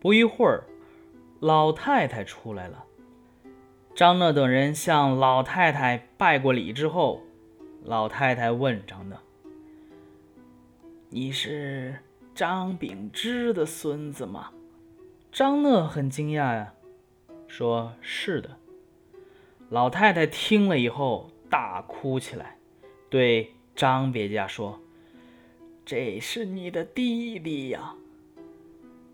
不一会儿，老太太出来了。张讷等人向老太太拜过礼之后，老太太问张讷：“你是张秉之的孙子吗？”张讷很惊讶呀，说是的。老太太听了以后大哭起来，对张别驾说：“这是你的弟弟呀。”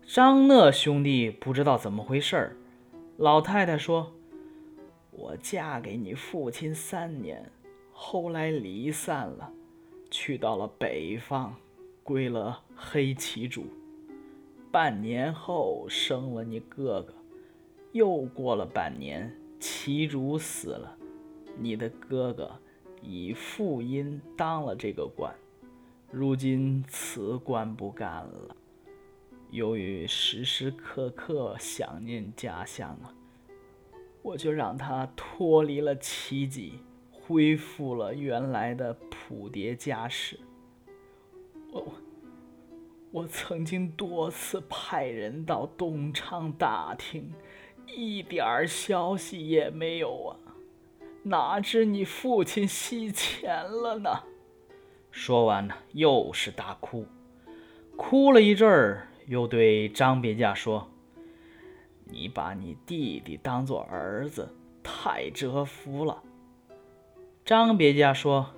张讷兄弟不知道怎么回事儿。老太太说：“我嫁给你父亲三年，后来离散了，去到了北方，归了黑旗主。半年后生了你哥哥，又过了半年，旗主死了，你的哥哥以父荫当了这个官，如今辞官不干了。”由于时时刻刻想念家乡啊，我就让他脱离了奇迹，恢复了原来的普蝶家世。我我曾经多次派人到东昌打听，一点消息也没有啊！哪知你父亲西迁了呢？说完呢，又是大哭，哭了一阵儿。又对张别驾说：“你把你弟弟当做儿子，太折服了。”张别驾说：“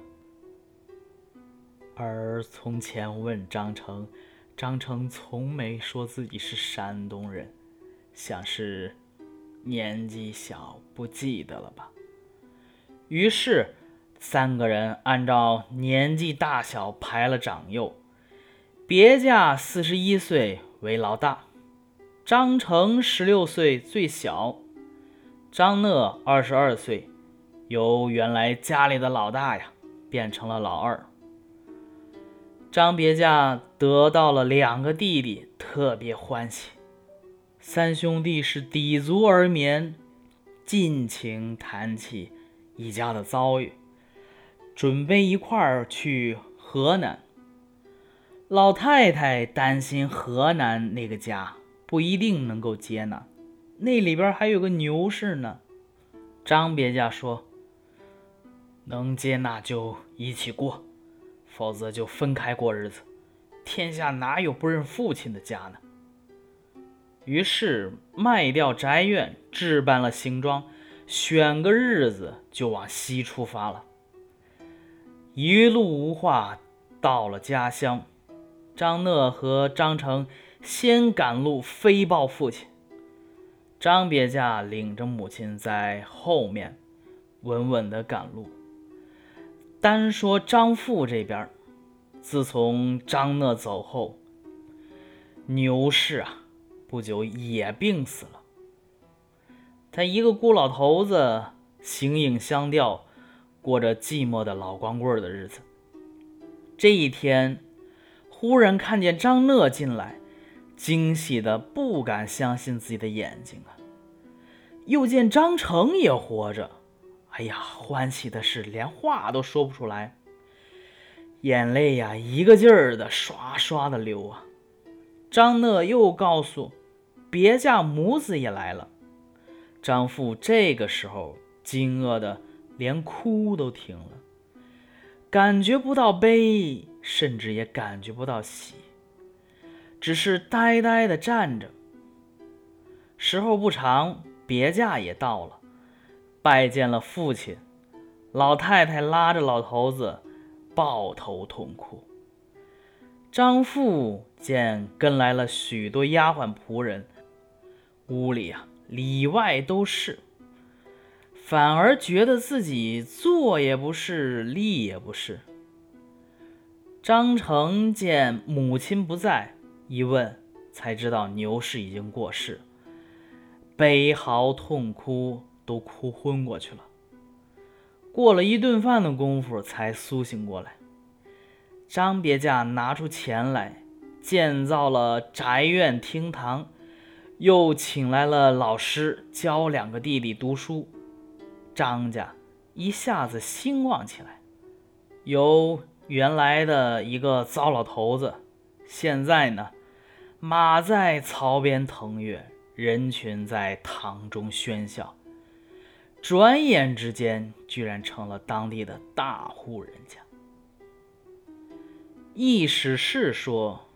儿从前问张成，张成从没说自己是山东人，想是年纪小不记得了吧。”于是三个人按照年纪大小排了长幼。别驾四十一岁为老大，张成十六岁最小，张讷二十二岁，由原来家里的老大呀变成了老二。张别驾得到了两个弟弟，特别欢喜。三兄弟是抵足而眠，尽情谈起一家的遭遇，准备一块儿去河南。老太太担心河南那个家不一定能够接纳，那里边还有个牛氏呢。张别家说：“能接纳就一起过，否则就分开过日子。天下哪有不认父亲的家呢？”于是卖掉宅院，置办了行装，选个日子就往西出发了。一路无话，到了家乡。张讷和张成先赶路飞报父亲，张别驾领着母亲在后面稳稳的赶路。单说张父这边，自从张讷走后，牛氏啊不久也病死了。他一个孤老头子，形影相吊，过着寂寞的老光棍的日子。这一天。忽然看见张乐进来，惊喜的不敢相信自己的眼睛啊！又见张成也活着，哎呀，欢喜的是连话都说不出来，眼泪呀一个劲儿的刷刷的流啊！张乐又告诉别家母子也来了，张父这个时候惊愕的连哭都停了，感觉不到悲。甚至也感觉不到喜，只是呆呆的站着。时候不长，别驾也到了，拜见了父亲。老太太拉着老头子，抱头痛哭。张父见跟来了许多丫鬟仆人，屋里啊里外都是，反而觉得自己坐也不是，立也不是。张成见母亲不在，一问才知道牛氏已经过世，悲嚎痛哭，都哭昏过去了。过了一顿饭的功夫，才苏醒过来。张别驾拿出钱来，建造了宅院厅堂，又请来了老师教两个弟弟读书，张家一下子兴旺起来，由。原来的一个糟老头子，现在呢，马在槽边腾跃，人群在堂中喧嚣。转眼之间，居然成了当地的大户人家。意史是说：“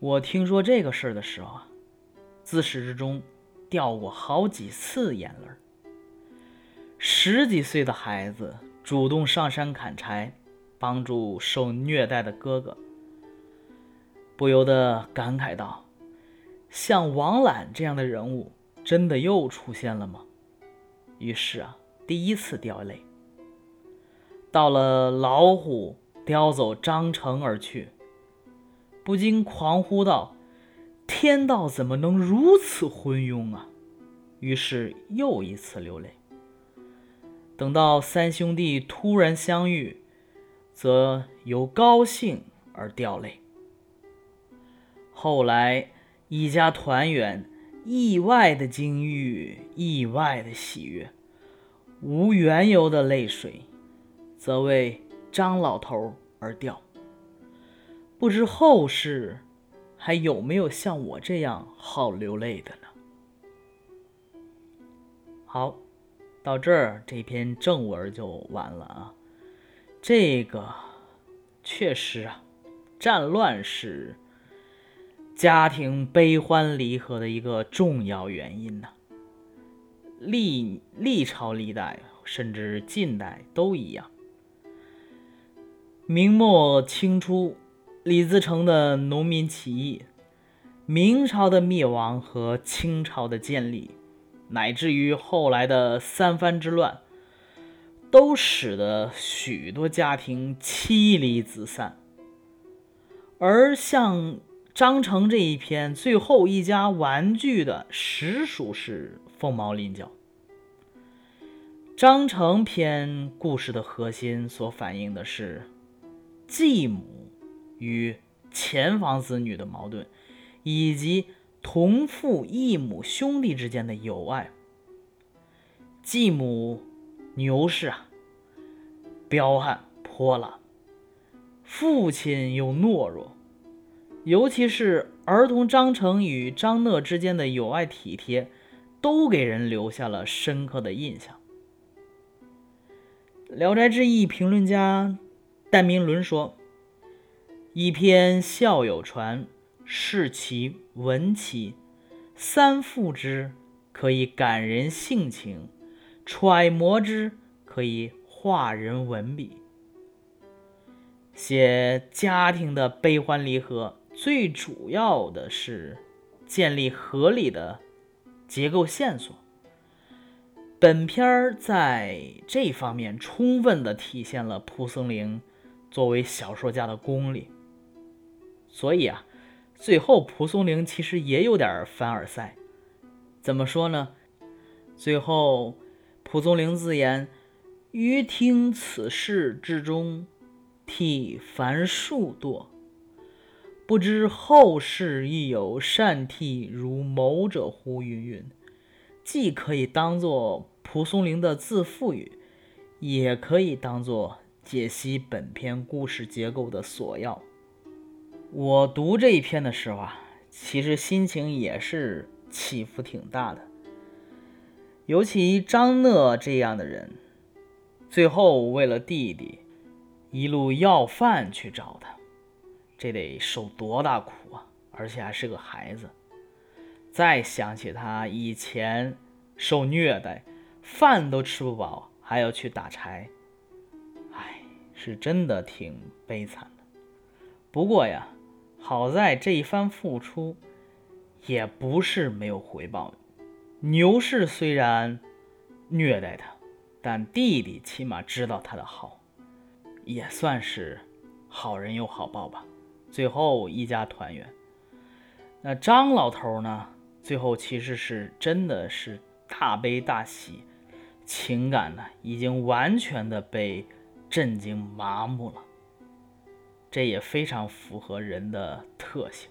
我听说这个事儿的时候啊，自始至终掉过好几次眼泪。十几岁的孩子主动上山砍柴，帮助受虐待的哥哥。”不由得感慨道：“像王览这样的人物，真的又出现了吗？”于是啊，第一次掉泪。到了老虎叼走张成而去，不禁狂呼道：“天道怎么能如此昏庸啊！”于是又一次流泪。等到三兄弟突然相遇，则由高兴而掉泪。后来，一家团圆，意外的惊遇，意外的喜悦，无缘由的泪水，则为张老头而掉。不知后世还有没有像我这样好流泪的呢？好，到这儿这篇正文就完了啊。这个确实啊，战乱是。家庭悲欢离合的一个重要原因呢，历历朝历代甚至近代都一样。明末清初李自成的农民起义，明朝的灭亡和清朝的建立，乃至于后来的三藩之乱，都使得许多家庭妻离子散，而像。张成这一篇最后一家玩具的实属是凤毛麟角。张成篇故事的核心所反映的是继母与前房子女的矛盾，以及同父异母兄弟之间的友爱。继母牛氏啊，彪悍泼辣，父亲又懦弱。尤其是儿童张成与张讷之间的友爱体贴，都给人留下了深刻的印象。《聊斋志异》评论家戴明伦说：“一篇孝有传，视其闻其，三复之，可以感人性情；揣摩之，可以化人文笔。”写家庭的悲欢离合。最主要的是建立合理的结构线索。本片儿在这方面充分的体现了蒲松龄作为小说家的功力。所以啊，最后蒲松龄其实也有点凡尔赛。怎么说呢？最后蒲松龄自言：“余听此事之中，替凡数多。”不知后世亦有善替如谋者乎？云云，既可以当做蒲松龄的自赋语，也可以当做解析本篇故事结构的索要。我读这一篇的时候啊，其实心情也是起伏挺大的。尤其张讷这样的人，最后为了弟弟，一路要饭去找他。这得受多大苦啊！而且还是个孩子。再想起他以前受虐待，饭都吃不饱，还要去打柴，哎，是真的挺悲惨的。不过呀，好在这一番付出也不是没有回报。牛氏虽然虐待他，但弟弟起码知道他的好，也算是好人有好报吧。最后一家团圆。那张老头呢？最后其实是真的是大悲大喜，情感呢已经完全的被震惊麻木了。这也非常符合人的特性。